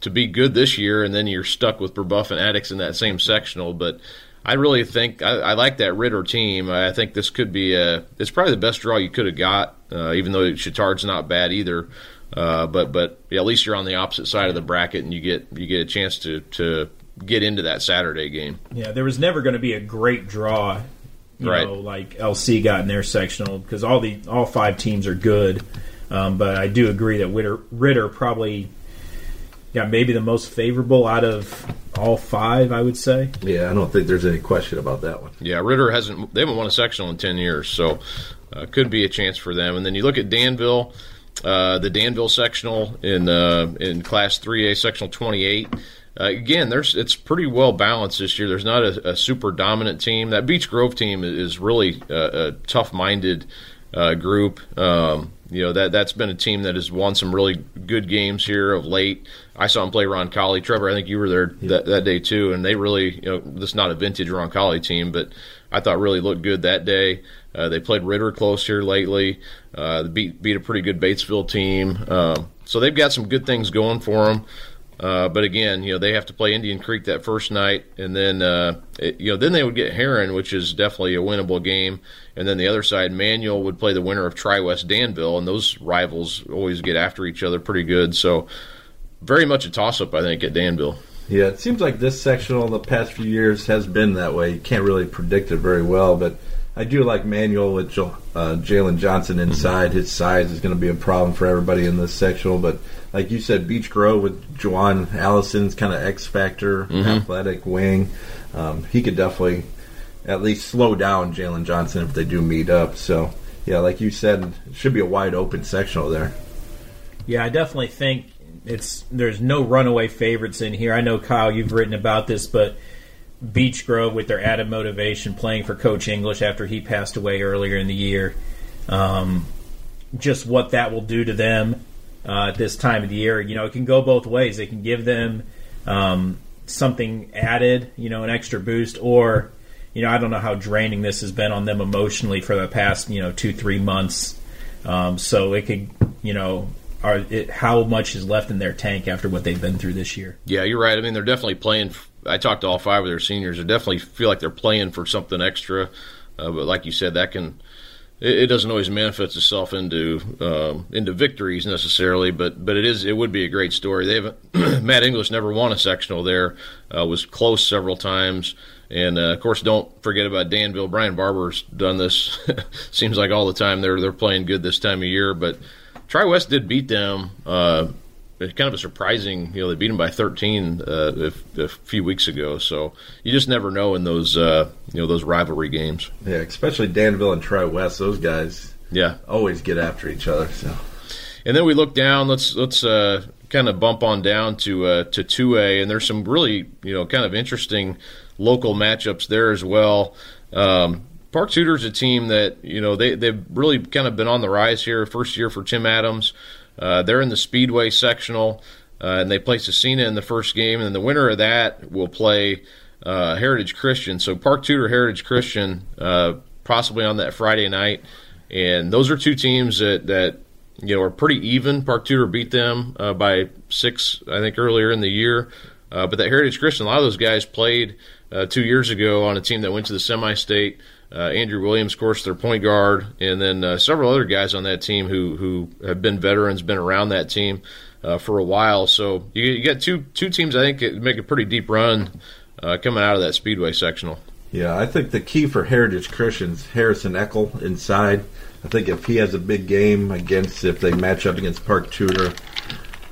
Speaker 1: to be good this year, and then you're stuck with Brebeuf and Attucks in that same sectional, but I really think I, I, like that Ritter team. I think this could be a. It's probably the best draw you could have got, uh, even though Chatard's not bad either. Uh, but but yeah, at least you're on the opposite side of the bracket, and you get you get a chance to to get into that Saturday game.
Speaker 3: Yeah, there was never going to be a great draw you
Speaker 1: Right.
Speaker 3: know, like LC got in their sectional because all the all five teams are good. Um, but I do agree that Ritter, Ritter probably got maybe the most favorable out of all five. I would say.
Speaker 2: Yeah, I don't think there's any question about that one.
Speaker 1: Yeah, Ritter hasn't. They haven't won a sectional in ten years, so uh, could be a chance for them. And then you look at Danville, uh, the Danville sectional in uh, in Class Three A, sectional twenty eight. Uh, again, there's it's pretty well balanced this year. There's not a, a super dominant team. That Beech Grove team is really a, a tough minded uh, group. Um, you know that that's been a team that has won some really good games here of late. I saw him play Roncalli. Trevor, I think you were there that, that day too, and they really, you know, this is not a vintage Roncalli team, but I thought really looked good that day. Uh, they played Ritter close here lately. Uh, they beat beat a pretty good Batesville team, um, so they've got some good things going for them. Uh, but again, you know they have to play Indian Creek that first night, and then uh, it, you know then they would get Herron, which is definitely a winnable game. And then the other side, Manual would play the winner of Tri West Danville, and those rivals always get after each other pretty good. So very much a toss up, I think, at Danville.
Speaker 2: Yeah, it seems like this sectional in the past few years has been that way. You can't really predict it very well, but I do like Manual with Jo- uh, Jalen Johnson inside. His size is going to be a problem for everybody in this sectional, but like you said, Beech Grove with Juwan Allison's kind of X factor, athletic wing. Um, he could definitely at least slow down Jalen Johnson if they do meet up. So, yeah, like you said, it should be a wide open sectional there.
Speaker 3: Yeah, I definitely think it's there's no runaway favorites in here. I know Kyle, you've written about this, but Beech Grove with their added motivation, playing for Coach English after he passed away earlier in the year, um, just what that will do to them uh, at this time of the year. You know, it can go both ways. It can give them um, something added, you know, an extra boost, or you know, I don't know how draining this has been on them emotionally for the past you know two three months. Um, so it could, you know, are it, how much is left in their tank after what they've been through this year?
Speaker 1: Yeah, you're right. I mean, they're definitely playing. I talked to all five of their seniors. They definitely feel like they're playing for something extra. Uh, but like you said, that can it, it doesn't always manifest itself into um, into victories necessarily. But but it is it would be a great story. They haven't Matt English never won a sectional there. Uh, was close several times. And uh, of course, don't forget about Danville. Brian Barber's done this. seems like all the time. They're they're playing good this time of year. But Tri West did beat them. Uh, it's kind of a surprising, you know, they beat them by 13 uh, a, a few weeks ago. So you just never know in those, uh, you know, those rivalry games.
Speaker 2: Yeah, especially Danville and Tri West; those guys
Speaker 1: Yeah,
Speaker 2: always get after each other. So.
Speaker 1: and then we look down. Let's let's uh, kind of bump on down to uh, to two A, and there's some really, you know, kind of interesting local matchups there as well. Um, Park Tudor's a team that you know they they've really kind of been on the rise here. First year for Tim Adams. Uh, they're in the Speedway sectional, uh, and they play Scecina in the first game, and then the winner of that will play uh, Heritage Christian. So Park Tudor Heritage Christian, uh, possibly on that Friday night, and those are two teams that that you know are pretty even. Park Tudor beat them uh, by six, I think, earlier in the year, uh, but that Heritage Christian, a lot of those guys played two years ago on a team that went to the semi-state. Uh, Andrew Williams, of course, their point guard, and then uh, several other guys on that team who who have been veterans, been around that team uh, for a while. So you, you got two two teams, I think, make a pretty deep run uh, coming out of that Speedway sectional.
Speaker 2: Yeah, I think the key for Heritage Christians, Harrison Eckel inside. I think if he has a big game against, if they match up against Park Tudor,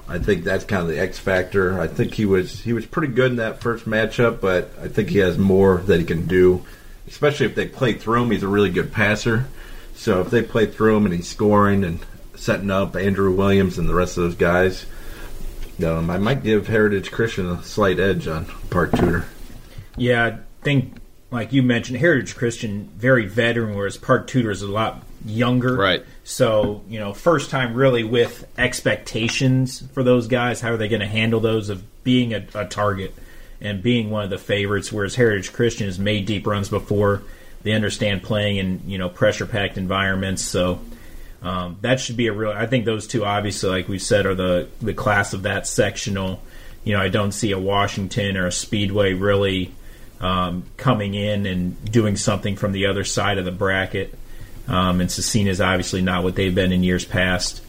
Speaker 2: I think that's kind of the X factor. I think he was he was pretty good in that first matchup, but I think he has more that he can do. Especially if they play through him, he's a really good passer. So if they play through him and he's scoring and setting up Andrew Williams and the rest of those guys, um, I might give Heritage Christian a slight edge on Park Tudor.
Speaker 3: Yeah, I think like you mentioned, Heritage Christian very veteran, whereas Park Tudor is a lot younger.
Speaker 1: Right.
Speaker 3: So you know, first time really with expectations for those guys. How are they going to handle those of being a, a target and being one of the favorites? Whereas Heritage Christian has made deep runs before. They understand playing in you know pressure packed environments. So. Um, that should be a real. I think those two, obviously, like we said, are the the class of that sectional. You know, I don't see a Washington or a Speedway really um, coming in and doing something from the other side of the bracket. Um, and Scecina is obviously not what they've been in years past.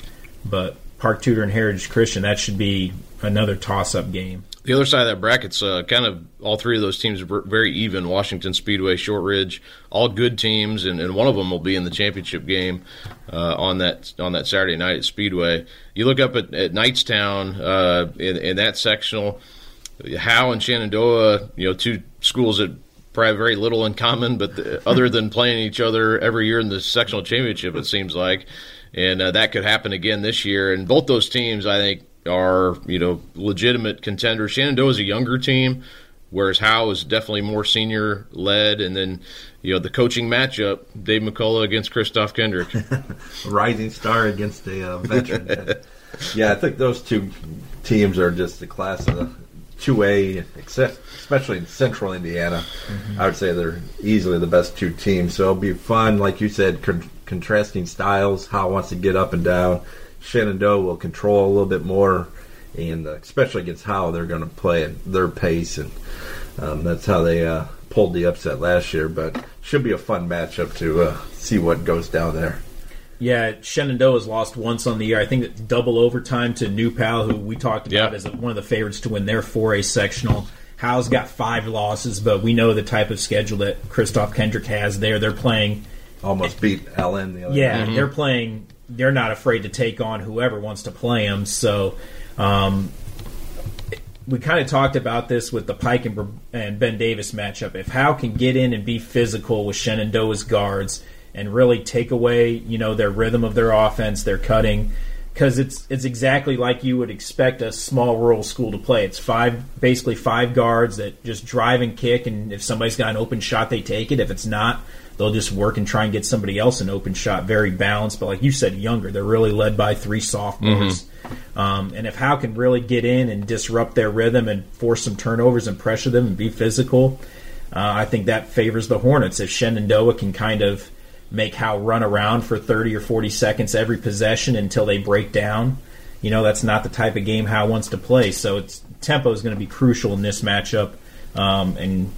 Speaker 3: But Park Tudor and Heritage Christian, that should be another toss-up game.
Speaker 1: The other side of that bracket's uh, kind of all three of those teams are very even. Washington Speedway, Shortridge, all good teams, and, and one of them will be in the championship game uh, on that on that Saturday night at Speedway. You look up at, at Knightstown uh, in, in that sectional. Howe and Shenandoah, you know, two schools that probably have very little in common, but the, other than playing each other every year in the sectional championship, it seems like, and uh, that could happen again this year. And both those teams, I think, are you know legitimate contenders. Shenandoah is a younger team, whereas Howe is definitely more senior led. And then you know the coaching matchup: Dave McCullough against Christoph Kendrick,
Speaker 2: rising star against a uh, veteran. yeah, I think those two teams are just the class of two A, especially in Central Indiana. Mm-hmm. I would say they're easily the best two teams. So it'll be fun, like you said, con- contrasting styles. Howe wants to get up and down. Shenandoah will control a little bit more, and uh, especially against Howe, they're going to play at their pace, and um, that's how they uh, pulled the upset last year. But should be a fun matchup to uh, see what goes down there.
Speaker 3: Yeah, Shenandoah has lost once on the year. I think it's double overtime to New Pal, who we talked about
Speaker 1: yep.
Speaker 3: as one of the favorites to win their 4A sectional. Howe's got five losses, but we know the type of schedule that Christoph Kendrick has there. They're playing
Speaker 2: almost beat LN the other
Speaker 3: yeah, mm-hmm. they're playing they're not afraid to take on whoever wants to play them. So um, we kind of talked about this with the Pike and, and Ben Davis matchup. If Howe can get in and be physical with Shenandoah's guards and really take away, you know, their rhythm of their offense, their cutting, because it's it's exactly like you would expect a small rural school to play. It's five basically five guards that just drive and kick, and if somebody's got an open shot, they take it. If it's not, they'll just work and try and get somebody else an open shot. Very balanced, but like you said, younger. They're really led by three sophomores. Mm-hmm. Um, and if Howe can really get in and disrupt their rhythm and force some turnovers and pressure them and be physical, uh, I think that favors the Hornets. If Shenandoah can kind of make Howe run around for 30 or 40 seconds every possession until they break down, you know, that's not the type of game Howe wants to play. So it's tempo is going to be crucial in this matchup. Um, and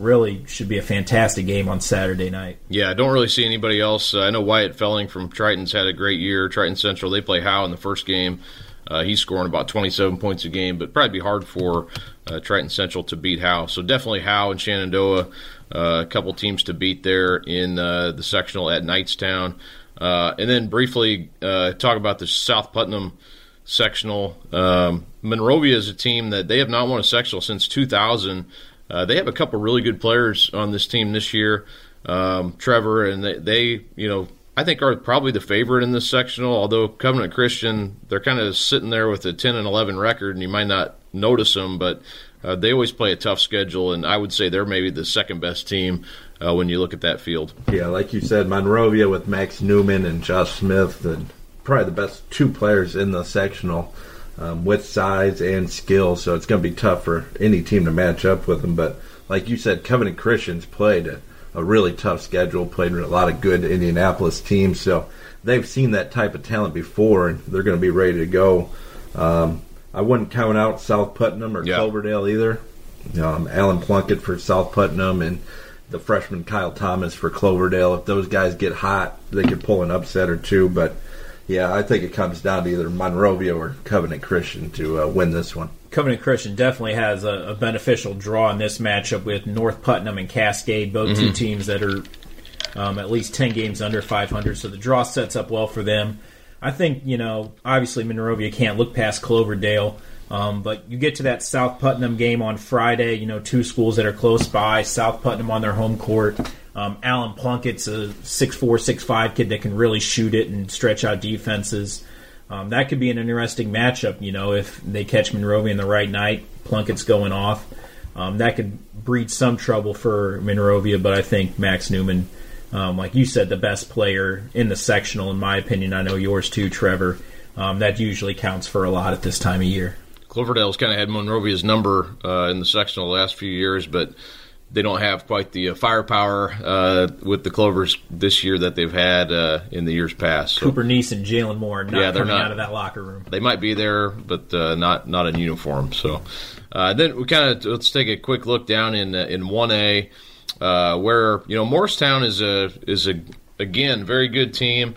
Speaker 3: really should be a fantastic game on Saturday night.
Speaker 1: Yeah, I don't really see anybody else. Uh, I know Wyatt Felling from Triton's had a great year. Triton Central, they play Howe in the first game. Uh, he's scoring about 27 points a game, but probably be hard for uh, Triton Central to beat Howe. So definitely Howe and Shenandoah, uh, a couple teams to beat there in uh, the sectional at Knightstown. Uh, and then briefly talk about the South Putnam sectional. Um, Monrovia is a team that they have not won a sectional since 2000. Uh, they have a couple really good players on this team this year, um, Trevor, and they, they, you know, I think are probably the favorite in this sectional. Although Covenant Christian, they're kind of sitting there with a 10 and 11 record, and you might not notice them, but uh, they always play a tough schedule, and I would say they're maybe the second best team uh, when you look at that field.
Speaker 2: Yeah, like you said, Monrovia with Max Newman and Josh Smith, and probably the best two players in the sectional um, with size and skill. So it's going to be tough for any team to match up with them. But like you said, Covenant Christians played a, a really tough schedule, played a lot of good Indianapolis teams. So they've seen that type of talent before, and they're going to be ready to go. Um, I wouldn't count out South Putnam or yeah. Cloverdale either. Um, Alan Plunkett for South Putnam and the freshman Kyle Thomas for Cloverdale. If those guys get hot, they could pull an upset or two. But yeah, I think it comes down to either Monrovia or Covenant Christian to uh, win this one.
Speaker 3: Covenant Christian definitely has a, a, beneficial draw in this matchup with North Putnam and Cascade, both mm-hmm. two teams that are um, at least 10 games under 500. So the draw sets up well for them. I think, you know, obviously Monrovia can't look past Cloverdale. Um, but you get to that South Putnam game on Friday, you know, two schools that are close by, South Putnam on their home court. Um, Alan Plunkett's a six-four, six-five kid that can really shoot it and stretch out defenses. Um, that could be an interesting matchup, you know, if they catch Monrovia in the right night, Plunkett's going off. Um, that could breed some trouble for Monrovia, but I think Max Newman, um, like you said, the best player in the sectional, in my opinion. I know yours too, Trevor. Um, that usually counts for a lot at this time of year.
Speaker 1: Cloverdale's kind of had Monrovia's number uh, in the sectional the last few years, but they don't have quite the uh, firepower uh, with the Clovers this year that they've had uh, in the years past.
Speaker 3: So, Cooper Neese and Jalen Moore not yeah, they're coming not, out of that locker room.
Speaker 1: They might be there, but uh, not not in uniform. So uh, then we kind of let's take a quick look down in in one A, where you know Morristown is a is a again very good team.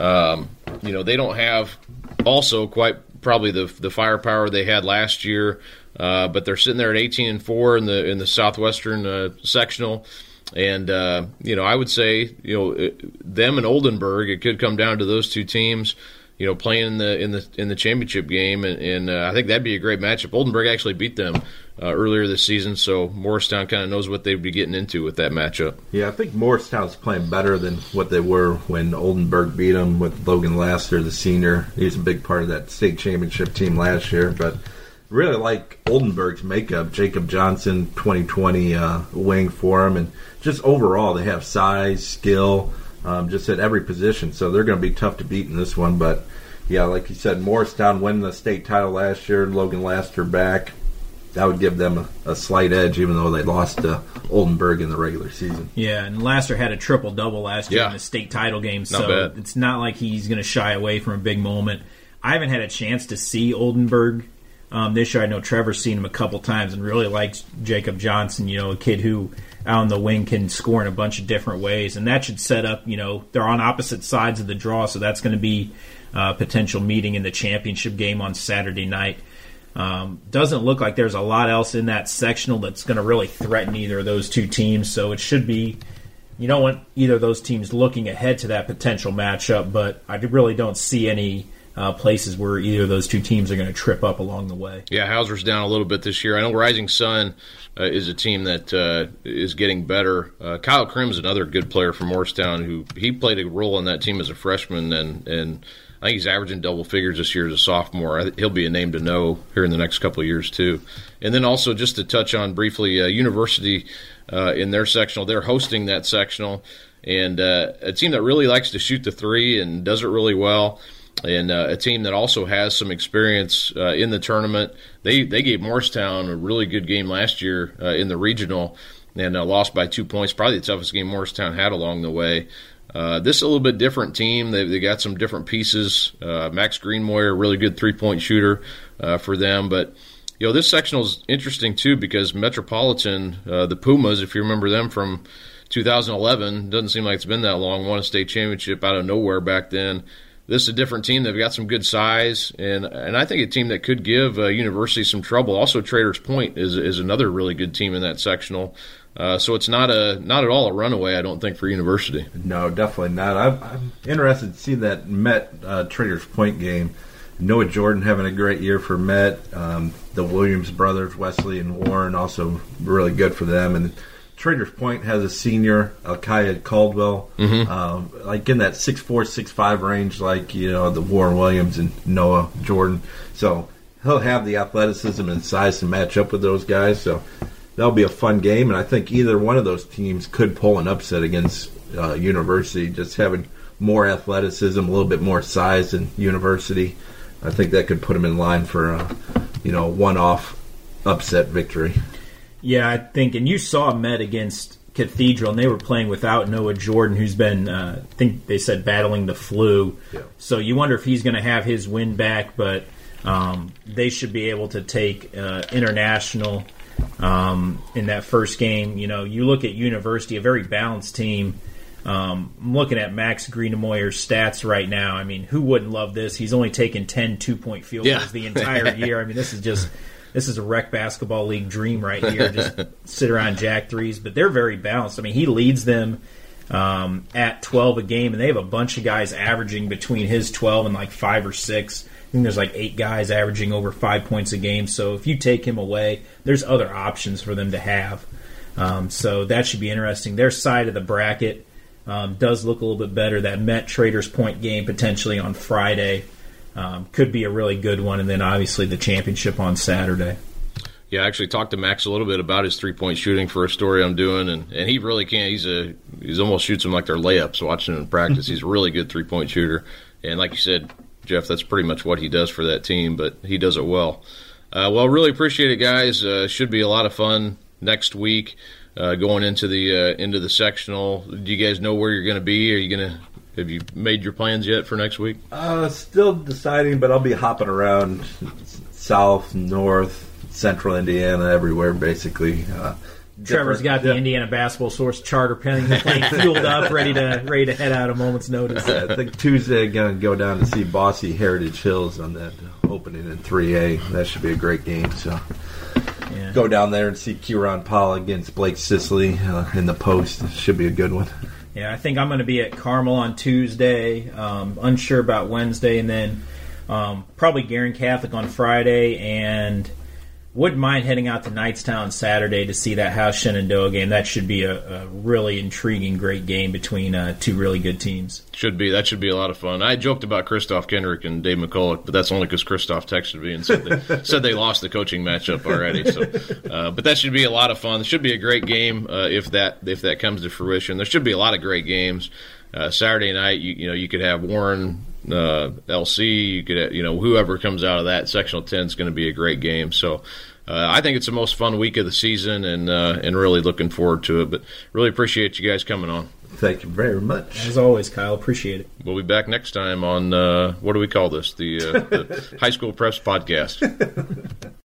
Speaker 1: Um, you know they don't have also quite probably the the firepower they had last year. Uh, but they're sitting there at 18 and four in the in the Southwestern uh, sectional. And uh, you know, I would say you know them and Oldenburg. It could come down to those two teams. You know, playing in the in the in the championship game, and, and uh, I think that'd be a great matchup. Oldenburg actually beat them uh, earlier this season, so Morristown kind of knows what they'd be getting into with that matchup.
Speaker 2: Yeah, I think Morristown's playing better than what they were when Oldenburg beat them with Logan Laster, the senior. He's a big part of that state championship team last year, but really like Oldenburg's makeup. Jacob Johnson, 2020 uh, wing for him, and just overall they have size, skill, um, just at every position. So they're going to be tough to beat in this one. But yeah, like you said, Morristown winning the state title last year, and Logan Laster back. That would give them a, a slight edge, even though they lost to Oldenburg in the regular season.
Speaker 3: Yeah, and Laster had a triple double last year
Speaker 1: Yeah.
Speaker 3: in the state title game,
Speaker 1: Not
Speaker 3: so
Speaker 1: bad.
Speaker 3: it's not like he's going to shy away from a big moment. I haven't had a chance to see Oldenburg um, this year. I know Trevor's seen him a couple times and really likes Jacob Johnson. You know, a kid who out on the wing can score in a bunch of different ways, and that should set up. You know, they're on opposite sides of the draw, so that's going to be a potential meeting in the championship game on Saturday night. Um, doesn't look like there's a lot else in that sectional that's going to really threaten either of those two teams. So it should be, you don't want either of those teams looking ahead to that potential matchup, but I really don't see any uh, places where either of those two teams are going to trip up along the way.
Speaker 1: Yeah, Hauser's down a little bit this year. I know Rising Sun uh, is a team that uh, is getting better. Uh, Kyle Krim's another good player from Morristown who he played a role in that team as a freshman, and and I think he's averaging double figures this year as a sophomore. He'll be a name to know here in the next couple of years too. And then also just to touch on briefly, uh, University uh, in their sectional, they're hosting that sectional, and a team that really likes to shoot the three and does it really well and uh, a team that also has some experience uh, in the tournament. They they gave Morristown a really good game last year uh, in the regional and uh, lost by two points. Probably the toughest game Morristown had along the way. Uh, this is a little bit different team. They they got some different pieces. Uh, Max Greenmoyer, really good three point shooter for them, but. You know, this sectional is interesting too because Metropolitan, the Pumas, if you remember them from 2011, doesn't seem like it's been that long, won a state championship out of nowhere back then this is a different team. They've got some good size, and and I think a team that could give uh, University some trouble. Also, Traders Point is is another really good team in that sectional. Uh, so it's not a not at all a runaway. I don't think for University.
Speaker 2: No, definitely not. I'm, I'm interested to see that Met uh, Traders Point game. Noah Jordan having a great year for Met. Um, the Williams brothers, Wesley and Warren, also really good for them. And Traders Point has a senior, Alkiah Caldwell, um, like in that six four, six five range, like you know the Warren Williams and Noah Jordan. So he'll have the athleticism and size to match up with those guys. So that'll be a fun game, and I think either one of those teams could pull an upset against uh, University, just having more athleticism, a little bit more size than University. I think that could put them in line for a you know one-off upset victory.
Speaker 3: Yeah, I think, and you saw Met against Cathedral, and they were playing without Noah Jordan, who's been, uh, I think they said, battling the flu.
Speaker 2: Yeah.
Speaker 3: So you wonder if he's going to have his win back, but um, they should be able to take uh, international um, in that first game. You know, you look at University, a very balanced team. Um, I'm looking at Max Greenemoyer's stats right now. I mean, who wouldn't love this? He's only taken 10 two point field goals
Speaker 1: Yeah.
Speaker 3: the entire year. I mean, this is just this is a rec basketball league dream right here. Just sit around jack threes, but they're very balanced. I mean, he leads them um, at 12 a game, and they have a bunch of guys averaging between his 12 and like five or six. I think there's like eight guys averaging over five points a game. So if you take him away, there's other options for them to have. Um, so that should be interesting. Their side of the bracket um, does look a little bit better. That Met Traders Point game potentially on Friday um, could be a really good one, and then obviously the championship on Saturday.
Speaker 1: Yeah, I actually talked to Max a little bit about his three point shooting for a story I'm doing, and, and he really can't. He's a he's almost shoots them like they're layups. Watching him in practice, he's a really good three point shooter, and like you said, Jeff, that's pretty much what he does for that team. But he does it well. Uh, well, really appreciate it, guys. Uh, should be a lot of fun next week. Uh, going into the uh, into the sectional, do you guys know where you're going to be? Are you going to have you made your plans yet for next week?
Speaker 2: Uh, still deciding, but I'll be hopping around south, north, central Indiana, everywhere basically. Uh,
Speaker 3: Trevor's
Speaker 2: different-
Speaker 3: got the
Speaker 2: yeah.
Speaker 3: Indiana Basketball Source charter plane, plane fueled up, ready to ready to head out a moment's notice.
Speaker 2: I think Tuesday going to go down to see Bosse Heritage Hills on that opening in 3A. That should be a great game. So
Speaker 3: Yeah.
Speaker 2: go down there and see Kieran Paul against Blake Sisley uh, in the post. Should be a good one.
Speaker 3: Yeah, I think I'm going to be at Carmel on Tuesday. Um, unsure about Wednesday, and then um, probably Guerin Catholic on Friday, and wouldn't mind heading out to Knightstown Saturday to see that House Shenandoah game. That should be a, a really intriguing, great game between uh, two really good teams.
Speaker 1: Should be that should be a lot of fun. I joked about Christoph Kendrick and Dave McCulloch, but that's only because Christoph texted me and said they, said they lost the coaching matchup already. So, uh, but that should be a lot of fun. It should be a great game uh, if that if that comes to fruition. There should be a lot of great games. Uh, Saturday night, you, you know, you could have Warren, uh, LC, you could you know whoever comes out of that sectional ten is going to be a great game. So. Uh, I think it's the most fun week of the season, and uh, and really looking forward to it. But really appreciate you guys coming on.
Speaker 2: Thank you very much.
Speaker 3: As always, Kyle, appreciate it.
Speaker 1: We'll be back next time on uh, what do we call this? The, uh, the High School Preps Podcast.